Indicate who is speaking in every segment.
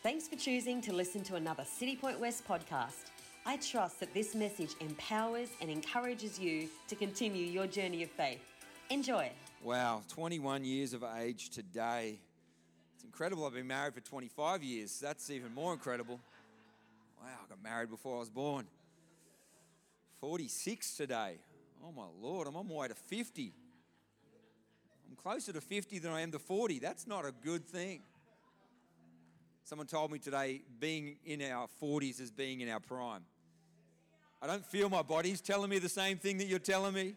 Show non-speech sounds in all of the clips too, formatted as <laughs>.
Speaker 1: Thanks for choosing to listen to another City Point West podcast. I trust that this message empowers and encourages you to continue your journey of faith. Enjoy.
Speaker 2: Wow, 21 years of age today. It's incredible. I've been married for 25 years. That's even more incredible. Wow, I got married before I was born. 46 today. Oh my Lord, I'm on my way to 50. I'm closer to 50 than I am to 40. That's not a good thing. Someone told me today being in our 40s is being in our prime. I don't feel my body's telling me the same thing that you're telling me,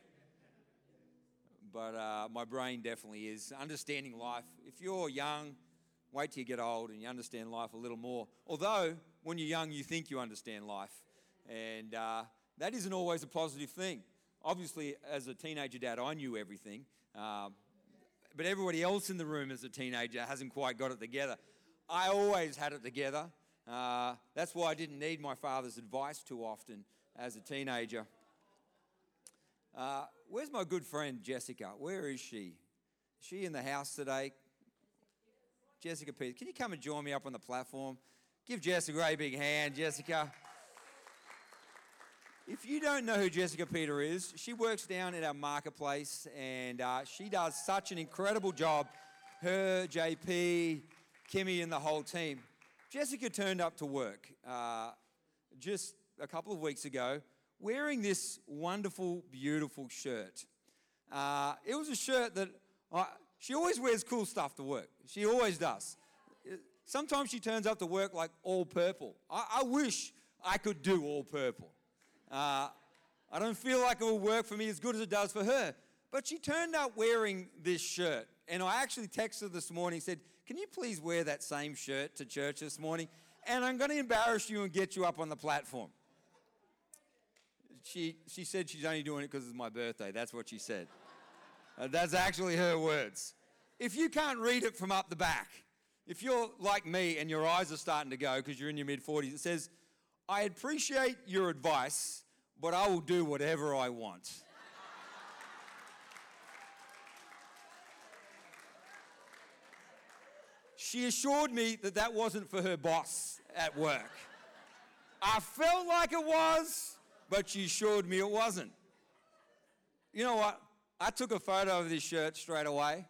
Speaker 2: but uh, my brain definitely is. Understanding life. If you're young, wait till you get old and you understand life a little more. Although, when you're young, you think you understand life, and uh, that isn't always a positive thing. Obviously, as a teenager dad, I knew everything, uh, but everybody else in the room as a teenager hasn't quite got it together. I always had it together. Uh, that's why I didn't need my father's advice too often as a teenager. Uh, where's my good friend Jessica? Where is she? Is she in the house today? Jessica Peters, can you come and join me up on the platform? Give Jess a great big hand, Jessica. If you don't know who Jessica Peter is, she works down at our marketplace and uh, she does such an incredible job. Her, JP, Kimmy, and the whole team. Jessica turned up to work uh, just a couple of weeks ago wearing this wonderful, beautiful shirt. Uh, it was a shirt that I, she always wears cool stuff to work. She always does. Sometimes she turns up to work like all purple. I, I wish I could do all purple. Uh, I don't feel like it will work for me as good as it does for her. But she turned up wearing this shirt. And I actually texted her this morning, said, Can you please wear that same shirt to church this morning? And I'm going to embarrass you and get you up on the platform. She, she said she's only doing it because it's my birthday. That's what she said. <laughs> Uh, that's actually her words. If you can't read it from up the back, if you're like me and your eyes are starting to go because you're in your mid 40s, it says, I appreciate your advice, but I will do whatever I want. She assured me that that wasn't for her boss at work. I felt like it was, but she assured me it wasn't. You know what? I took a photo of this shirt straight away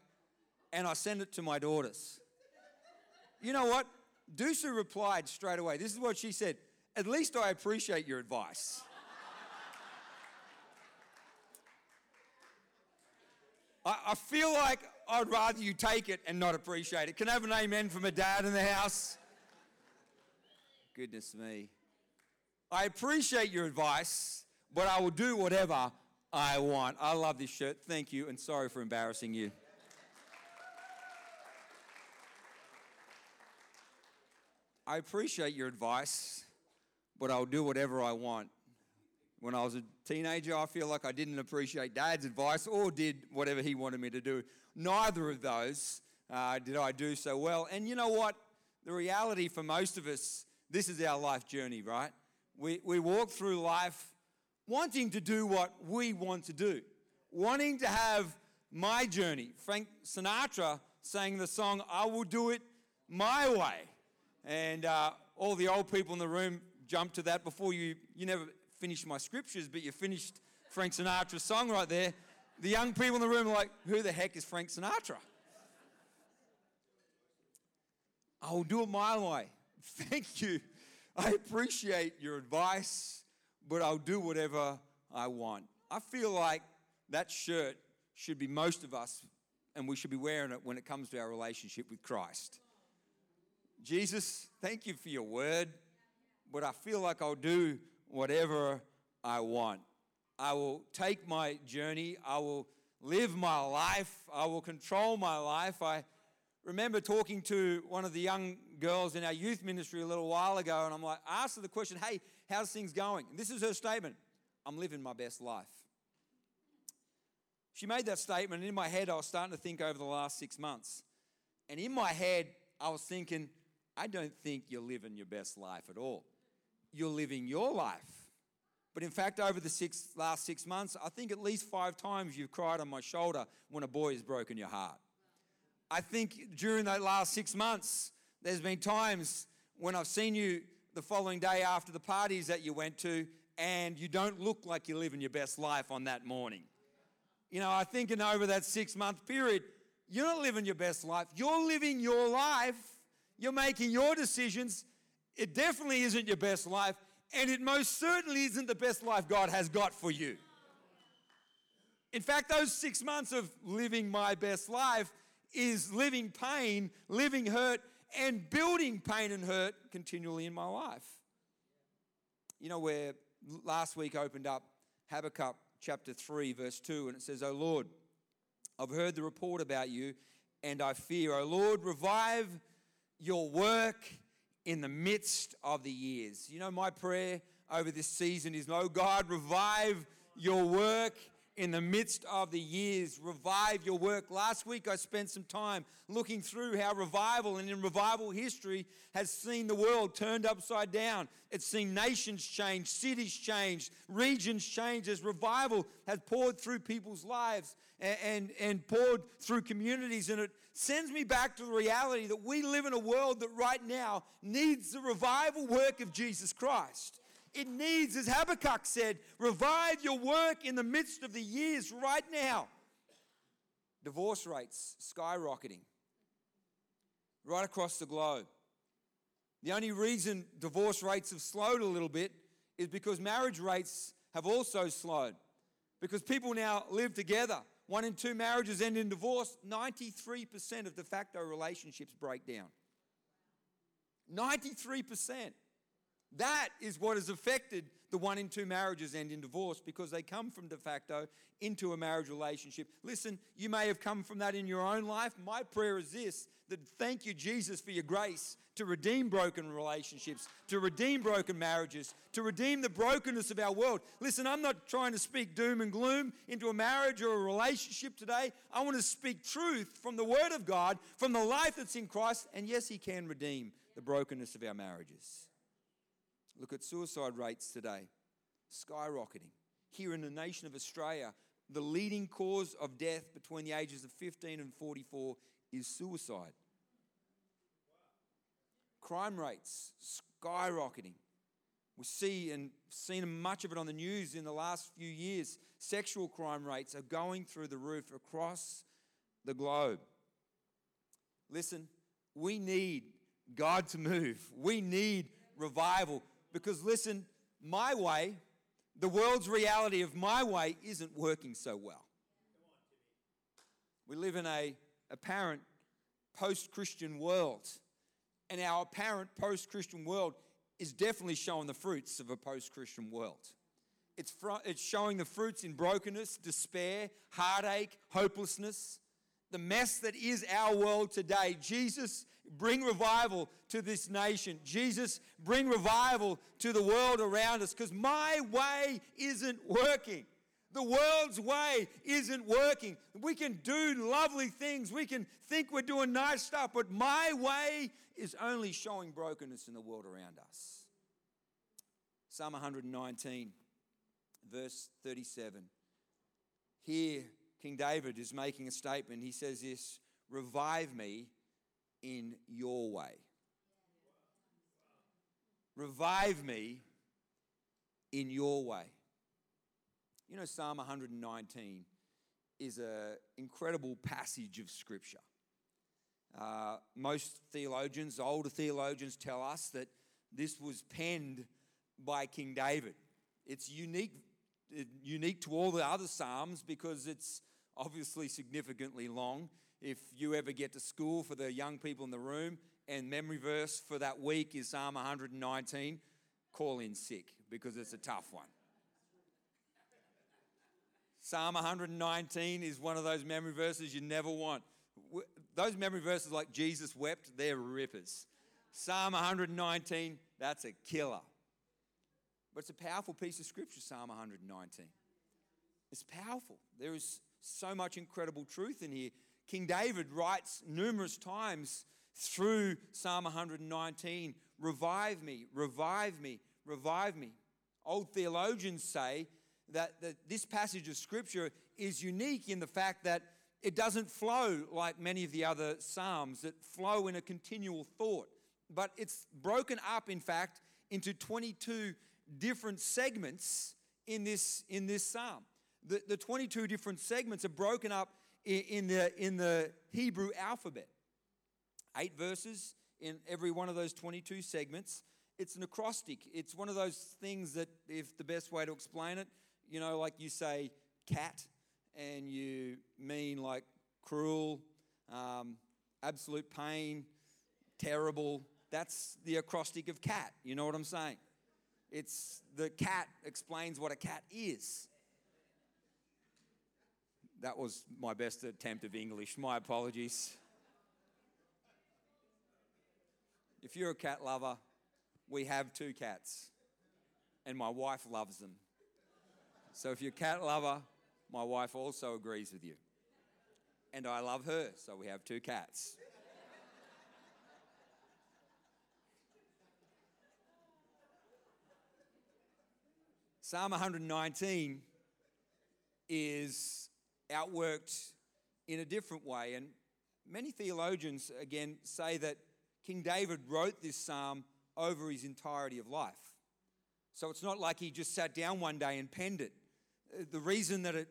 Speaker 2: and I sent it to my daughters. You know what? Dusu replied straight away. This is what she said At least I appreciate your advice. I, I feel like I'd rather you take it and not appreciate it. Can I have an amen from a dad in the house? Goodness me. I appreciate your advice, but I will do whatever I want. I love this shirt. Thank you, and sorry for embarrassing you. I appreciate your advice, but I'll do whatever I want. When I was a teenager, I feel like I didn't appreciate dad's advice or did whatever he wanted me to do. Neither of those uh, did I do so well. And you know what? The reality for most of us, this is our life journey, right? We, we walk through life wanting to do what we want to do, wanting to have my journey. Frank Sinatra sang the song, I Will Do It My Way. And uh, all the old people in the room jumped to that before you, you never finished my scriptures, but you finished Frank Sinatra's song right there. The young people in the room are like, who the heck is Frank Sinatra? I will do it my way. <laughs> Thank you. I appreciate your advice, but I'll do whatever I want. I feel like that shirt should be most of us, and we should be wearing it when it comes to our relationship with Christ. Jesus, thank you for your word, but I feel like I'll do whatever I want. I will take my journey. I will live my life. I will control my life. I remember talking to one of the young girls in our youth ministry a little while ago, and I'm like, I asked her the question, hey, how's things going? And this is her statement I'm living my best life. She made that statement, and in my head, I was starting to think over the last six months. And in my head, I was thinking, I don't think you're living your best life at all you're living your life. But in fact, over the six, last six months, I think at least five times you've cried on my shoulder when a boy has broken your heart. I think during that last six months, there's been times when I've seen you the following day after the parties that you went to and you don't look like you're living your best life on that morning. You know, I think in over that six month period, you're not living your best life. You're living your life. You're making your decisions. It definitely isn't your best life, and it most certainly isn't the best life God has got for you. In fact, those six months of living my best life is living pain, living hurt, and building pain and hurt continually in my life. You know, where last week opened up Habakkuk chapter 3, verse 2, and it says, O Lord, I've heard the report about you, and I fear. O Lord, revive your work in the midst of the years. You know, my prayer over this season is, Oh God, revive your work in the midst of the years. Revive your work. Last week, I spent some time looking through how revival and in revival history has seen the world turned upside down. It's seen nations change, cities change, regions change as revival has poured through people's lives and, and, and poured through communities. And it sends me back to the reality that we live in a world that right now needs the revival work of Jesus Christ. It needs, as Habakkuk said, revive your work in the midst of the years right now. Divorce rates skyrocketing right across the globe. The only reason divorce rates have slowed a little bit is because marriage rates have also slowed. Because people now live together. One in two marriages end in divorce. 93% of de facto relationships break down. 93%. That is what has affected the one in two marriages end in divorce because they come from de facto into a marriage relationship. Listen, you may have come from that in your own life. My prayer is this that thank you, Jesus, for your grace to redeem broken relationships, to redeem broken marriages, to redeem the brokenness of our world. Listen, I'm not trying to speak doom and gloom into a marriage or a relationship today. I want to speak truth from the Word of God, from the life that's in Christ, and yes, He can redeem the brokenness of our marriages. Look at suicide rates today, skyrocketing. Here in the nation of Australia, the leading cause of death between the ages of 15 and 44 is suicide. Crime rates skyrocketing. We see and seen much of it on the news in the last few years. Sexual crime rates are going through the roof across the globe. Listen, we need God to move. We need revival. Because listen, my way, the world's reality of my way, isn't working so well. We live in a apparent post Christian world, and our apparent post Christian world is definitely showing the fruits of a post Christian world. It's, fr- it's showing the fruits in brokenness, despair, heartache, hopelessness, the mess that is our world today. Jesus bring revival to this nation. Jesus, bring revival to the world around us because my way isn't working. The world's way isn't working. We can do lovely things. We can think we're doing nice stuff, but my way is only showing brokenness in the world around us. Psalm 119, verse 37. Here, King David is making a statement. He says this Revive me in your way. Revive me in your way. You know, Psalm 119 is an incredible passage of Scripture. Uh, most theologians, older theologians, tell us that this was penned by King David. It's unique, unique to all the other Psalms because it's obviously significantly long if you ever get to school for the young people in the room and memory verse for that week is Psalm 119, call in sick because it's a tough one. Psalm 119 is one of those memory verses you never want. Those memory verses like Jesus wept, they're rippers. Psalm 119, that's a killer. But it's a powerful piece of scripture, Psalm 119. It's powerful. There is so much incredible truth in here. King David writes numerous times through Psalm 119 Revive me, revive me, revive me. Old theologians say that, that this passage of Scripture is unique in the fact that it doesn't flow like many of the other Psalms that flow in a continual thought. but it's broken up, in fact, into 22 different segments in this, in this psalm. The, the 22 different segments are broken up in, the, in the Hebrew alphabet. Eight verses in every one of those 22 segments. It's an acrostic. It's one of those things that, if the best way to explain it, you know, like you say cat and you mean like cruel, um, absolute pain, terrible. That's the acrostic of cat. You know what I'm saying? It's the cat explains what a cat is. That was my best attempt of English. My apologies. If you're a cat lover, we have two cats, and my wife loves them. So if you're a cat lover, my wife also agrees with you. And I love her, so we have two cats. Psalm 119 is outworked in a different way. And many theologians, again, say that King David wrote this psalm over his entirety of life. So it's not like he just sat down one day and penned it. Uh, the reason that it,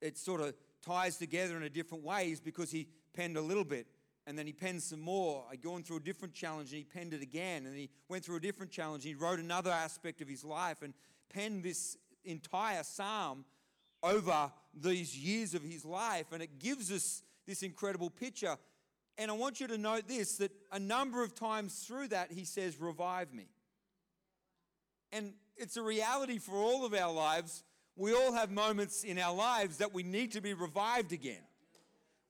Speaker 2: it sort of ties together in a different way is because he penned a little bit and then he penned some more. I'd gone through a different challenge and he penned it again. And he went through a different challenge and he wrote another aspect of his life and penned this entire psalm over these years of his life. And it gives us this incredible picture. And I want you to note this that a number of times through that, he says, Revive me. And it's a reality for all of our lives. We all have moments in our lives that we need to be revived again.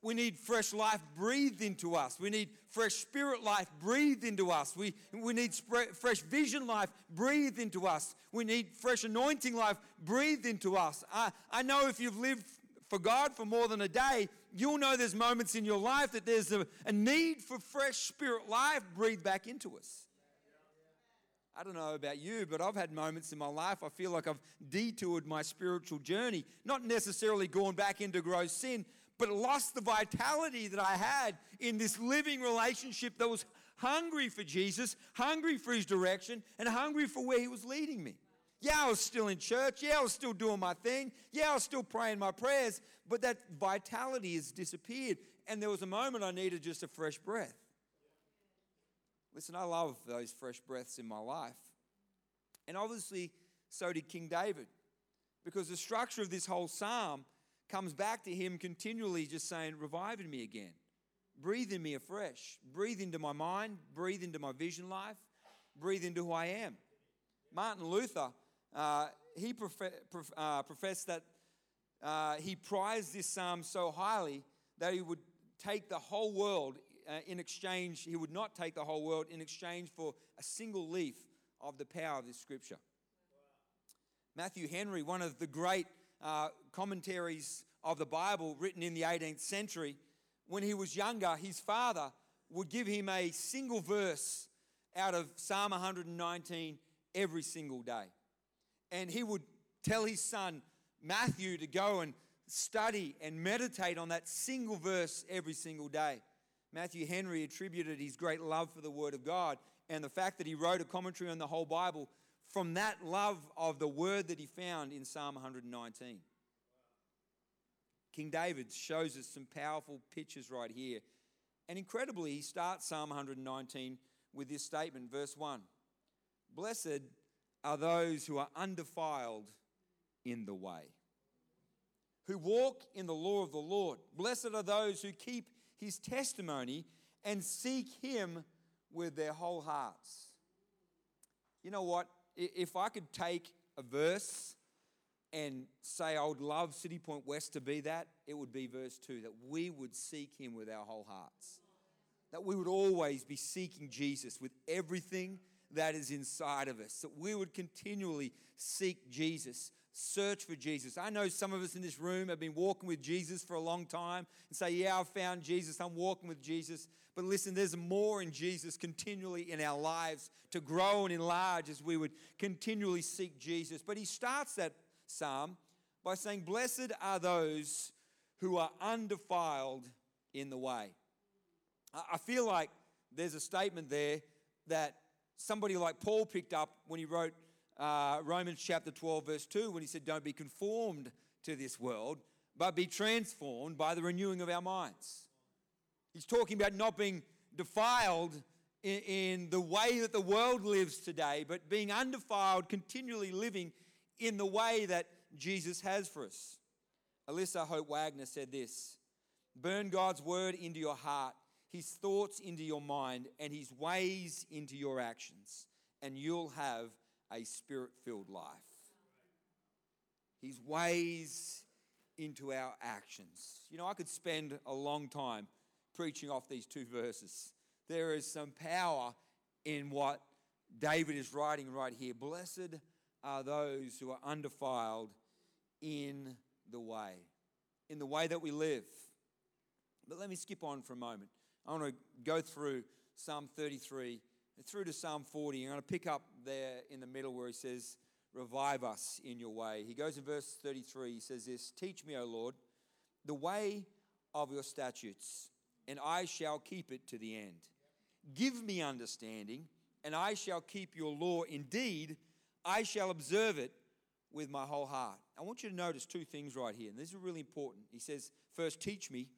Speaker 2: We need fresh life breathed into us. We need fresh spirit life breathed into us. We, we need sp- fresh vision life breathed into us. We need fresh anointing life breathed into us. I, I know if you've lived for God for more than a day, you'll know there's moments in your life that there's a, a need for fresh spirit life breathed back into us. I don't know about you, but I've had moments in my life I feel like I've detoured my spiritual journey, not necessarily gone back into gross sin, but lost the vitality that I had in this living relationship that was hungry for Jesus, hungry for his direction, and hungry for where he was leading me. Yeah, I was still in church. Yeah, I was still doing my thing. Yeah, I was still praying my prayers, but that vitality has disappeared. And there was a moment I needed just a fresh breath. Listen, I love those fresh breaths in my life. And obviously, so did King David. Because the structure of this whole psalm comes back to him continually just saying, Revive in me again. Breathe in me afresh. Breathe into my mind. Breathe into my vision life. Breathe into who I am. Martin Luther, uh, he prof- prof- uh, professed that uh, he prized this psalm so highly that he would take the whole world uh, in exchange, he would not take the whole world in exchange for a single leaf of the power of this scripture. Matthew Henry, one of the great uh, commentaries of the Bible written in the 18th century, when he was younger, his father would give him a single verse out of Psalm 119 every single day. And he would tell his son Matthew to go and study and meditate on that single verse every single day. Matthew Henry attributed his great love for the Word of God and the fact that he wrote a commentary on the whole Bible from that love of the Word that he found in Psalm 119. King David shows us some powerful pictures right here. And incredibly, he starts Psalm 119 with this statement, verse 1 Blessed are those who are undefiled in the way, who walk in the law of the Lord. Blessed are those who keep his testimony and seek him with their whole hearts. You know what? If I could take a verse and say I would love City Point West to be that, it would be verse 2 that we would seek him with our whole hearts. That we would always be seeking Jesus with everything that is inside of us. That we would continually seek Jesus, search for Jesus. I know some of us in this room have been walking with Jesus for a long time and say, Yeah, I've found Jesus, I'm walking with Jesus. But listen, there's more in Jesus continually in our lives to grow and enlarge as we would continually seek Jesus. But he starts that psalm by saying, Blessed are those who are undefiled in the way. I feel like there's a statement there that somebody like Paul picked up when he wrote uh, Romans chapter 12, verse 2, when he said, Don't be conformed to this world, but be transformed by the renewing of our minds. He's talking about not being defiled in, in the way that the world lives today, but being undefiled, continually living in the way that Jesus has for us. Alyssa Hope Wagner said this Burn God's word into your heart, his thoughts into your mind, and his ways into your actions, and you'll have a spirit filled life. His ways into our actions. You know, I could spend a long time preaching off these two verses. There is some power in what David is writing right here. Blessed are those who are undefiled in the way, in the way that we live. But let me skip on for a moment. I want to go through Psalm 33 through to Psalm 40. I'm going to pick up there in the middle where he says, Revive us in your way. He goes in verse 33, he says this Teach me, O Lord, the way of your statutes, and I shall keep it to the end. Give me understanding, and I shall keep your law. Indeed, I shall observe it with my whole heart. I want you to notice two things right here, and this is really important. He says, First, teach me,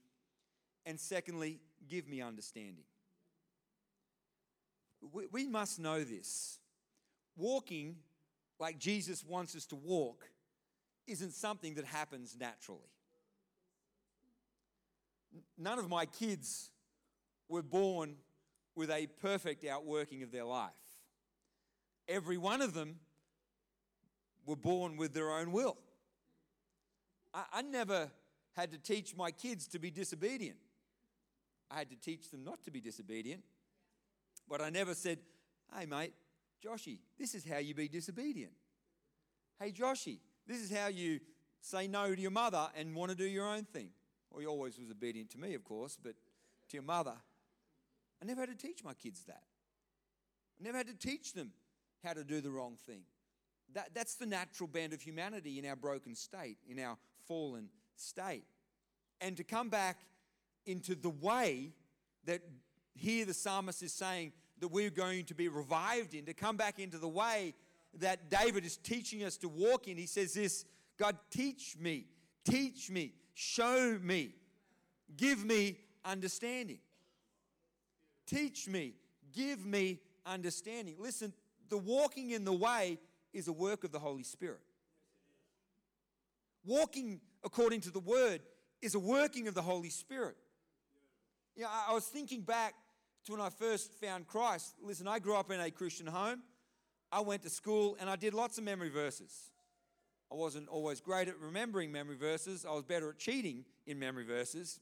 Speaker 2: and secondly, give me understanding. We, we must know this. Walking like Jesus wants us to walk isn't something that happens naturally. None of my kids were born with a perfect outworking of their life. Every one of them were born with their own will. I, I, never had to teach my kids to be disobedient. I had to teach them not to be disobedient. But I never said, hey, mate, Joshy, this is how you be disobedient. Hey, Joshy, this is how you say no to your mother and want to do your own thing. Well, he always was obedient to me, of course, but to your mother. I never had to teach my kids that. I never had to teach them how to do the wrong thing. That, that's the natural bend of humanity in our broken state, in our fallen state. And to come back into the way that here the psalmist is saying that we're going to be revived in, to come back into the way that David is teaching us to walk in. He says this God, teach me, teach me, show me, give me understanding. Teach me, give me understanding. Listen, the walking in the way is a work of the Holy Spirit. Walking according to the word is a working of the Holy Spirit. Yeah, I was thinking back to when I first found Christ. Listen, I grew up in a Christian home. I went to school and I did lots of memory verses. I wasn't always great at remembering memory verses, I was better at cheating in memory verses.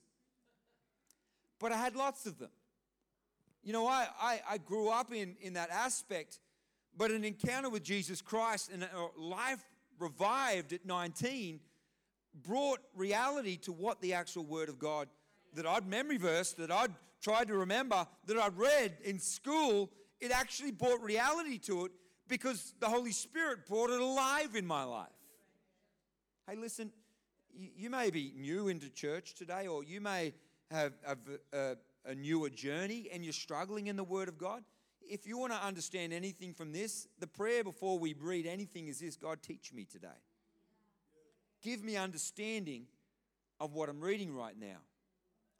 Speaker 2: But I had lots of them. You know, I, I, I grew up in, in that aspect, but an encounter with Jesus Christ and a life revived at 19 brought reality to what the actual Word of God that I'd memory verse, that I'd tried to remember, that I'd read in school, it actually brought reality to it because the Holy Spirit brought it alive in my life. Hey, listen, you may be new into church today, or you may have, have a, a, newer journey and you're struggling in the Word of God. If you want to understand anything from this, the prayer before we read anything is this God, teach me today. Give me understanding of what I'm reading right now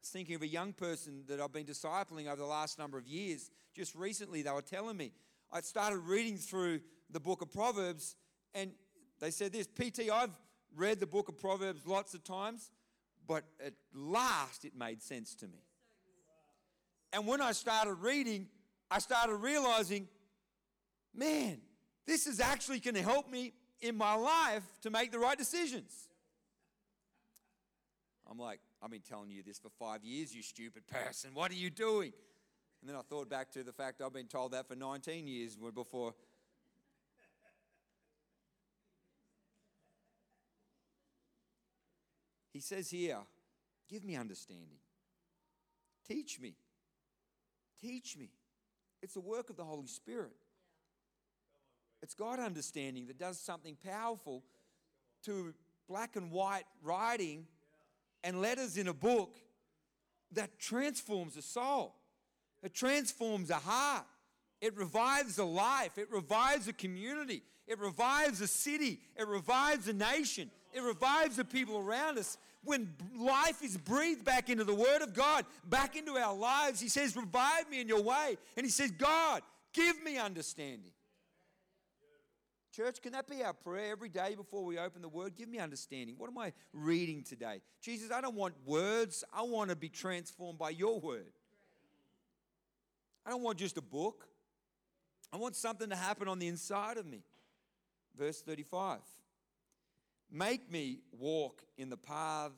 Speaker 2: was thinking of a young person that I've been discipling over the last number of years. Just recently, they were telling me, I started reading through the book of Proverbs, and they said this PT, I've read the book of Proverbs lots of times, but at last it made sense to me. And when I started reading, I started realizing, man, this is actually going to help me in my life to make the right decisions. I'm like, I've been telling you this for five years, you stupid person. What are you doing? And then I thought back to the fact I've been told that for 19 years before. He says here, Give me understanding. Teach me. Teach me. It's the work of the Holy Spirit. It's God understanding that does something powerful to black and white writing and letters in a book that transforms a soul. It transforms a heart. It revives a life, it revives a community, it revives a city, it revives a nation, it revives the people around us. When life is breathed back into the Word of God, back into our lives, He says, Revive me in your way. And He says, God, give me understanding. Church, can that be our prayer every day before we open the Word? Give me understanding. What am I reading today? Jesus, I don't want words, I want to be transformed by your Word. I don't want just a book. I want something to happen on the inside of me. Verse 35 Make me walk in the path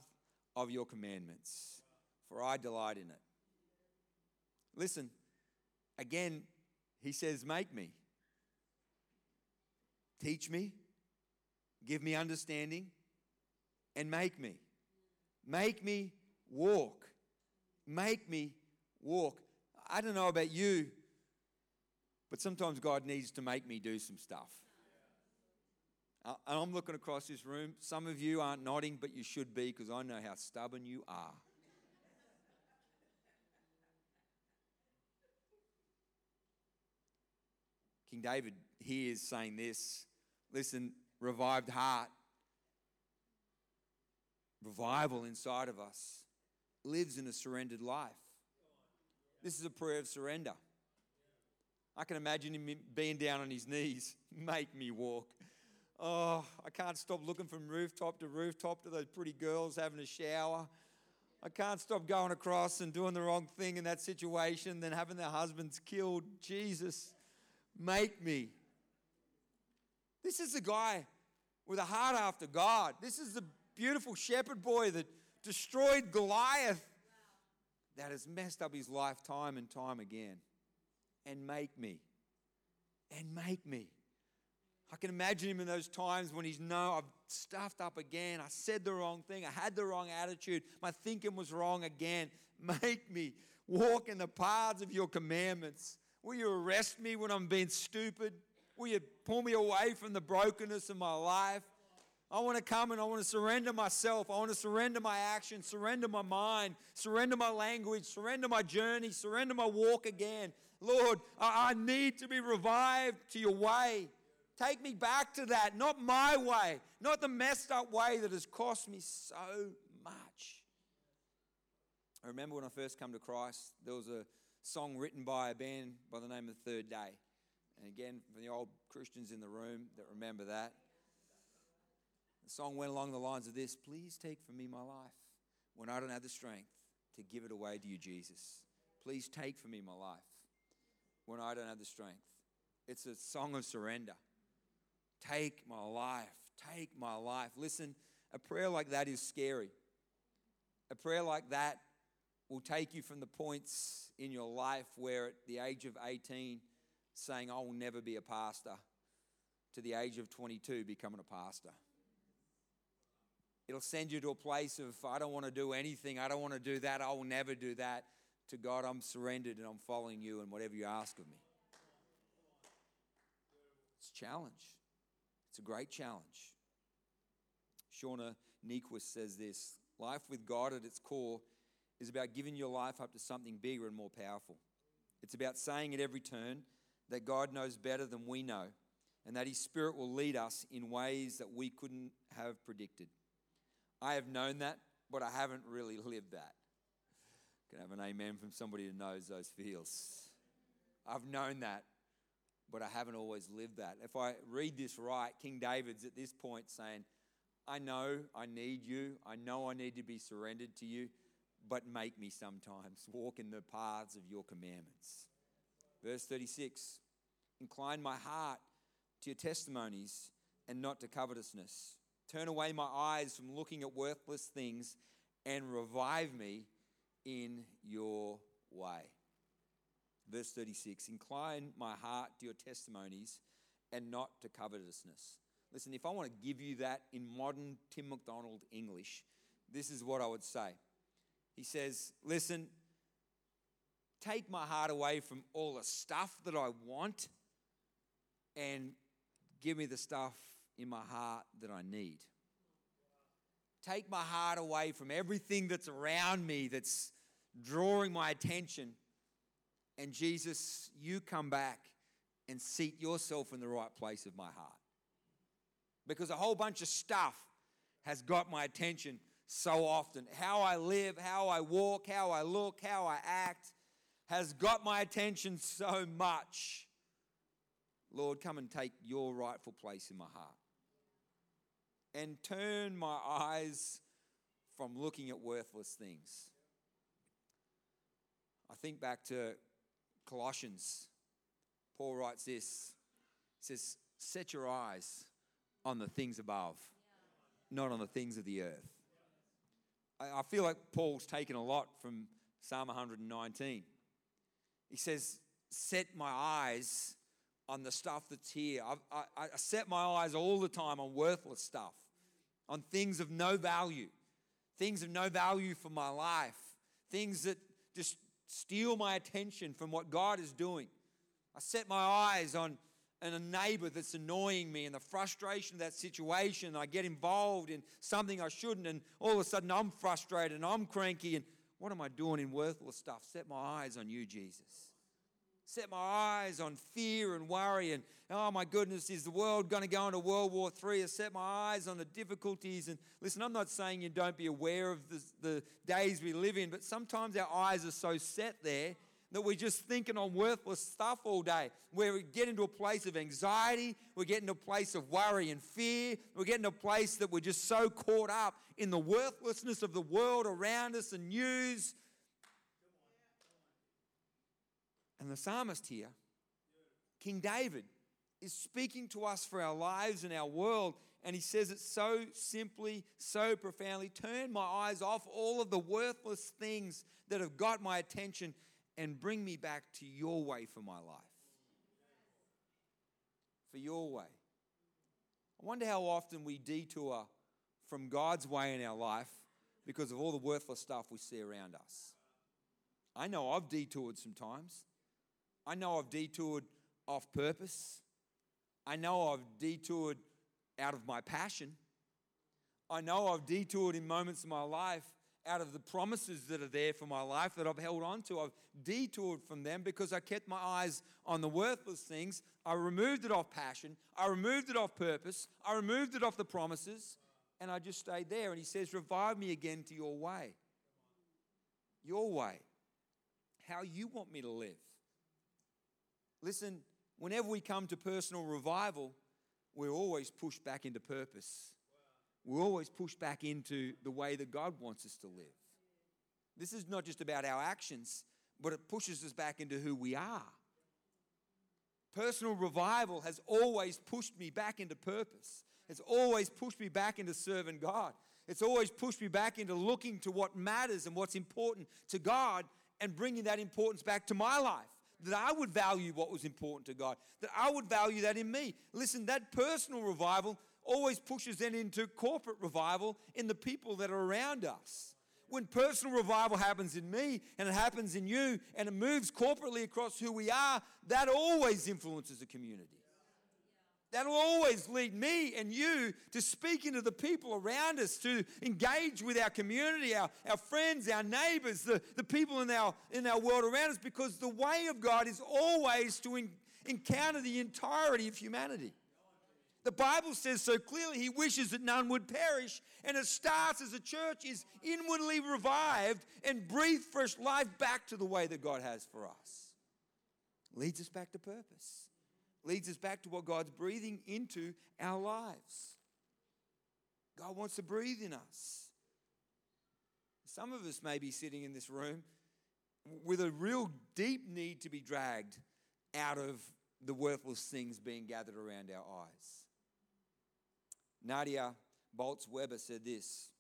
Speaker 2: of your commandments, for I delight in it. Listen, again, he says, Make me. Teach me, give me understanding, and make me. Make me walk. Make me walk. I don't know about you, but sometimes God needs to make me do some stuff. And I'm looking across this room. Some of you aren't nodding, but you should be because I know how stubborn you are. King David here is saying this listen, revived heart, revival inside of us lives in a surrendered life. This is a prayer of surrender. I can imagine him being down on his knees. <laughs> Make me walk. Oh, I can't stop looking from rooftop to rooftop to those pretty girls having a shower. I can't stop going across and doing the wrong thing in that situation, then having their husbands killed. Jesus, make me. This is the guy with a heart after God. This is the beautiful shepherd boy that destroyed Goliath that has messed up his life time and time again. And make me. And make me. I can imagine him in those times when he's, no, I've stuffed up again. I said the wrong thing. I had the wrong attitude. My thinking was wrong again. Make me walk in the paths of your commandments. Will you arrest me when I'm being stupid? Will you pull me away from the brokenness of my life? I want to come and I want to surrender myself. I want to surrender my actions, surrender my mind, surrender my language, surrender my journey, surrender my walk again. Lord, I, need to be revived to your way. Take me back to that, not my way, not the messed up way that has cost me so much. I remember when I first came to Christ, there was a song written by a band by the name of Third Day. And again, for the old Christians in the room that remember that, the song went along the lines of this Please take from me my life when I don't have the strength to give it away to you, Jesus. Please take from me my life when I don't have the strength. It's a song of surrender. Take my life. Take my life. Listen, a prayer like that is scary. A prayer like that will take you from the points in your life where at the age of 18, saying, I will never be a pastor, to the age of 22, becoming a pastor. It'll send you to a place of, I don't want to do anything, I don't want to do that, I will never do that. To God, I'm surrendered and I'm following you and whatever you ask of me. It's a challenge. It's a great challenge. Shauna Niequist says this Life with God at its core is about giving your life up to something bigger and more powerful. It's about saying at every turn that God knows better than we know and that His Spirit will lead us in ways that we couldn't have predicted. I have known that, but I haven't really lived that. Can I have an amen from somebody who knows those feels? I've known that, but I haven't always lived that. If I read this right, King David's at this point saying, I know I need you. I know I need to be surrendered to you, but make me sometimes walk in the paths of your commandments. Verse 36 Incline my heart to your testimonies and not to covetousness. Turn away my eyes from looking at worthless things and revive me in your way. Verse 36 Incline my heart to your testimonies and not to covetousness. Listen, if I want to give you that in modern Tim McDonald English, this is what I would say. He says, Listen, take my heart away from all the stuff that I want and give me the stuff in my heart that I need. Take my heart away from everything that's around me that's drawing my attention And Jesus, you come back and seat yourself in the right place of my heart. Because a whole bunch of stuff has got my attention so often. How I live, how I walk, how I look, how I act has got my attention so much. Lord, come and take your rightful place in my heart. And turn my eyes from looking at worthless things. I think back to Colossians. Paul writes this. He says, Set your eyes on the things above, not on the things of the earth. I feel like Paul's taken a lot from Psalm 119. He says, Set my eyes on the stuff that's here. I, I, I set my eyes all the time on worthless stuff, on things of no value, things of no value for my life, things that just steal my attention from what God is doing. I set my eyes on and a neighbor that's annoying me and the frustration of that situation. I get involved in something I shouldn't, and all of a sudden I'm frustrated and I'm cranky. And what am I doing in worthless stuff? Set my eyes on you, Jesus. Set my eyes on fear and worry, and oh my goodness, is the world going to go into World War III? I set my eyes on the difficulties. And listen, I'm not saying you don't be aware of the, the days we live in, but sometimes our eyes are so set there that we're just thinking on worthless stuff all day. Where we get into a place of anxiety, we get into a place of worry and fear, we get into a place that we're just so caught up in the worthlessness of the world around us and news. And the psalmist here, King David, is speaking to us for our lives and our world. And he says it so simply, so profoundly turn my eyes off all of the worthless things that have got my attention and bring me back to your way for my life. For your way. I wonder how often we detour from God's way in our life because of all the worthless stuff we see around us. I know I've detoured sometimes. I know I've detoured off purpose. I know I've detoured out of my passion. I know I've detoured in moments of my life out of the promises that are there for my life that I've held on to. I've detoured from them because I kept my eyes on the worthless things. I removed it off passion. I removed it off purpose. I removed it off the promises. And I just stayed there. And he says, Revive me again to your way. Your way. How you want me to live. Listen, whenever we come to personal revival, we're always pushed back into purpose we always pushed back into the way that God wants us to live. This is not just about our actions, but it pushes us back into who we are. Personal revival has always pushed me back into purpose. It's always pushed me back into serving God. It's always pushed me back into looking to what matters and what's important to God and bringing that importance back to my life. That I would value what was important to God, that I would value that in me. Listen, that personal revival always pushes then into corporate revival in the people that are around us. When personal revival happens in me and it happens in you and it moves corporately across who we are, that always influences a community. That'll always lead me and you to speak into the people around us, to engage with our community, our, our friends, our neighbors, the, the people in our, in our world around us, because the way of God is always to encounter the entirety of humanity. The Bible says so clearly he wishes that none would perish, and it starts as a church is inwardly revived and breathe fresh life back to the way that God has for us. Leads us back to purpose, leads us back to what God's breathing into our lives. God wants to breathe in us. Some of us may be sitting in this room with a real deep need to be dragged out of the worthless things being gathered around our eyes. Nadia Bolz Weber said this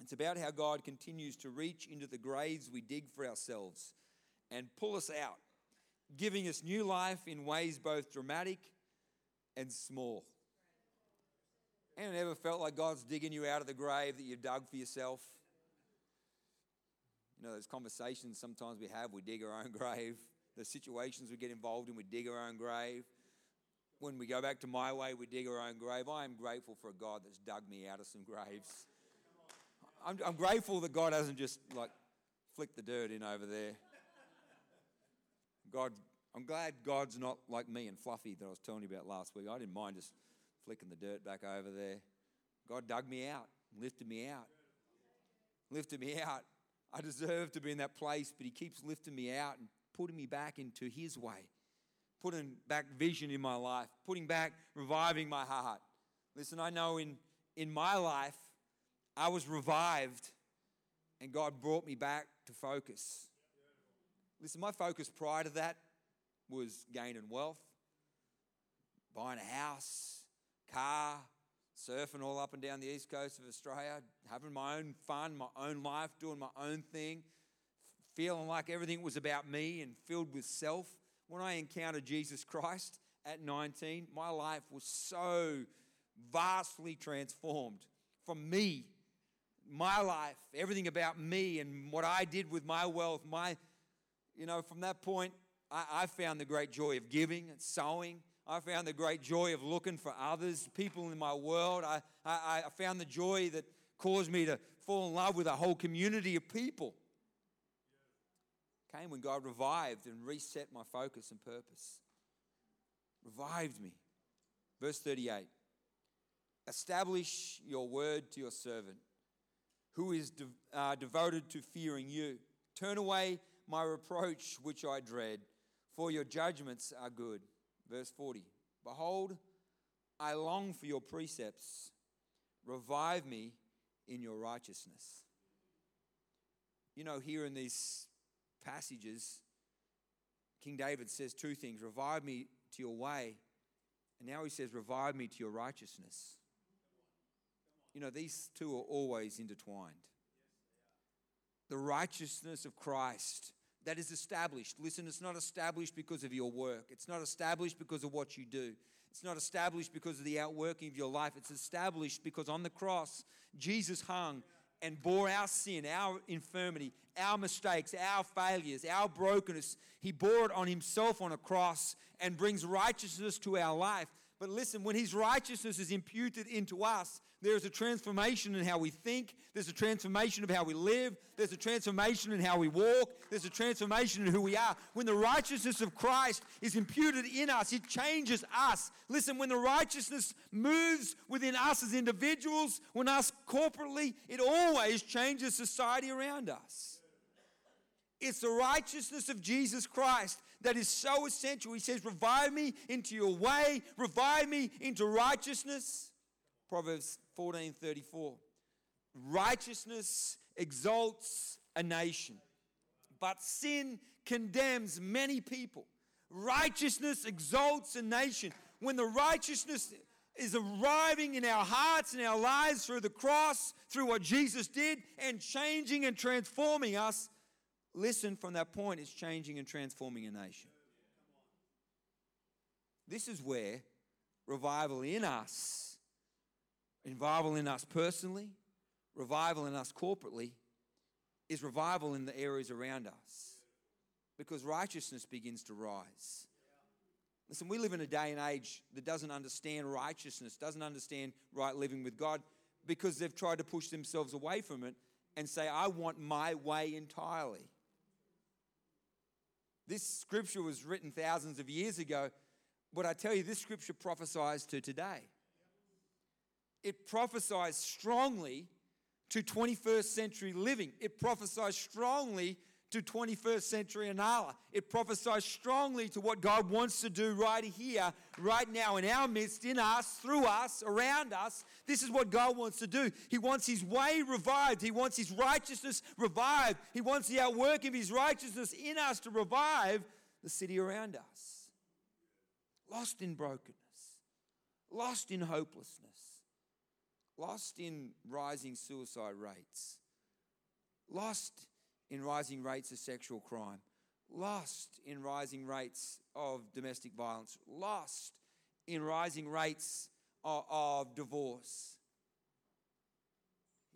Speaker 2: It's about how God continues to reach into the graves we dig for ourselves and pull us out, giving us new life in ways both dramatic and small. Anyone ever felt like God's digging you out of the grave that you've dug for yourself? You know, those conversations sometimes we have, we dig our own <laughs> grave. The situations we get involved in, we dig our own grave when we go back to my way, we dig our own grave. I am grateful for a God that's dug me out of some graves. I'm, I'm grateful that God hasn't just like flicked the dirt in over there. God, I'm glad God's not like me and Fluffy that I was telling you about last week. I didn't mind just flicking the dirt back over there. God dug me out, lifted me out, lifted me out. I deserve to be in that place, but He keeps lifting me out and putting me back into His way, putting back vision in my life, putting back, reviving my heart. Listen, I know in, in my life, I was revived and God brought me back to focus. Listen, my focus prior to that was gaining wealth, buying a house, car, surfing all up and down the east coast of Australia, having my own fun, my own life, doing my own thing, feeling like everything was about me and filled with self. When I encountered Jesus Christ at 19, my life was so vastly transformed from me, my life, everything about me and what I did with my wealth, my, you know, from that point, I, I found the great joy of giving and sowing. I found the great joy of looking for others, people in my world. I, I, I found the joy that caused me to fall in love with a whole community of people. Came when God revived and reset my focus and purpose. Revived me. Verse 38 Establish your word to your servant, who is de- uh, devoted to fearing you. Turn away my reproach, which I dread, for your judgments are good. Verse 40 Behold, I long for your precepts. Revive me in your righteousness. You know, here in these passages, King David says two things revive me to your way, and now he says, revive me to your righteousness. You know, these two are always intertwined. The righteousness of Christ that is established. Listen, it's not established because of your work, it's not established because of what you do. It's not established because of the outworking of your life. It's established because on the cross, Jesus hung and bore our sin, our infirmity, our mistakes, our failures, our brokenness. He bore it on himself on a cross and brings righteousness to our life. But listen, when his righteousness is imputed into us, there is a transformation in how we think. There's a transformation of how we live. There's a transformation in how we walk. There's a transformation in who we are. When the righteousness of Christ is imputed in us, it changes us. Listen, when the righteousness moves within us as individuals, when us corporately, it always changes society around us. It's the righteousness of Jesus Christ that is so essential. He says, Revive me into your way, revive me into righteousness. Proverbs 14:34. Righteousness exalts a nation, but sin condemns many people. Righteousness exalts a nation. When the righteousness is arriving in our hearts and our lives through the cross, through what Jesus did, and changing and transforming us, listen, from that point, it's changing and transforming a nation. This is where revival in us Revival in us personally, revival in us corporately, is revival in the areas around us because righteousness begins to rise. Listen, we live in a day and age that doesn't understand righteousness, doesn't understand right living with God because they've tried to push themselves away from it and say, I want my way entirely. This scripture was written thousands of years ago, but I tell you, this scripture prophesies to today it prophesies strongly to 21st century living. It prophesies strongly to 21st century Inala. It prophesies strongly to what God wants to do right here, right now, in our midst, in us, through us, around us. This is what God wants to do. He wants His way revived. He wants His righteousness revived. He wants the outwork of His righteousness in us to revive the city around us. Lost in brokenness, lost in hopelessness lost in rising suicide rates, lost in rising rates of sexual crime, lost in rising rates of domestic violence, lost in rising rates of, of divorce.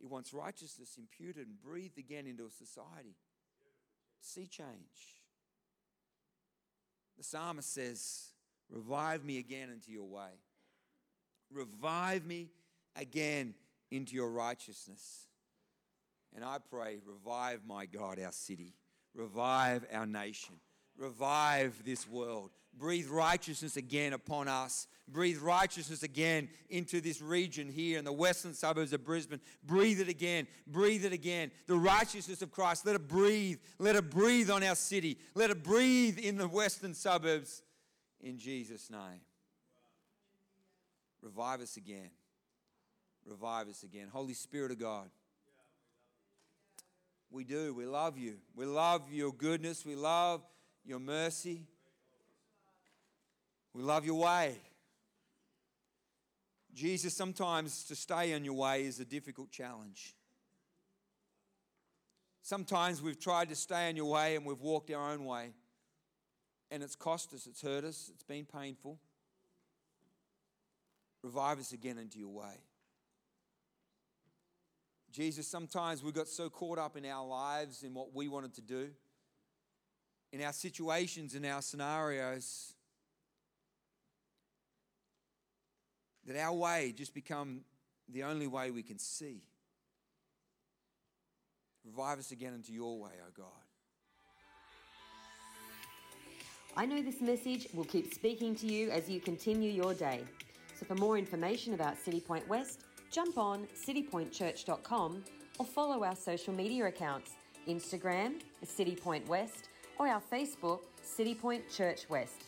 Speaker 2: He wants righteousness imputed and breathed again into a society. See change. The psalmist says, Revive me again into your way. Revive me again into your righteousness. And I pray, revive, my God, our city, revive our nation, revive this world. Breathe righteousness again upon us. Breathe righteousness again into this region here in the western suburbs of Brisbane. Breathe it again. Breathe it again. The righteousness of Christ, let it breathe. Let it breathe on our city. Let it breathe in the western suburbs. In Jesus' name. Revive us again. Revive us again. Holy Spirit of God. We do. We love you. We love your goodness. We love your mercy. We love your way. Jesus, sometimes to stay on your way is a difficult challenge. Sometimes we've tried to stay on your way and we've walked our own way. And it's cost us, it's hurt us, it's been painful. Revive us again into your way. Jesus, sometimes we got so caught up in our lives, in what we wanted to do, in our situations, in our scenarios, that our way just become the only way we can see. Revive us again into your way, oh God.
Speaker 1: I know this message will keep speaking to you as you continue your day. So for more information about City Point West, jump on citypointchurch.com or follow our social media accounts Instagram, City Point West, or our Facebook, City Point Church West.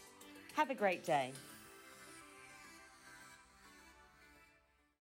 Speaker 1: Have a great day.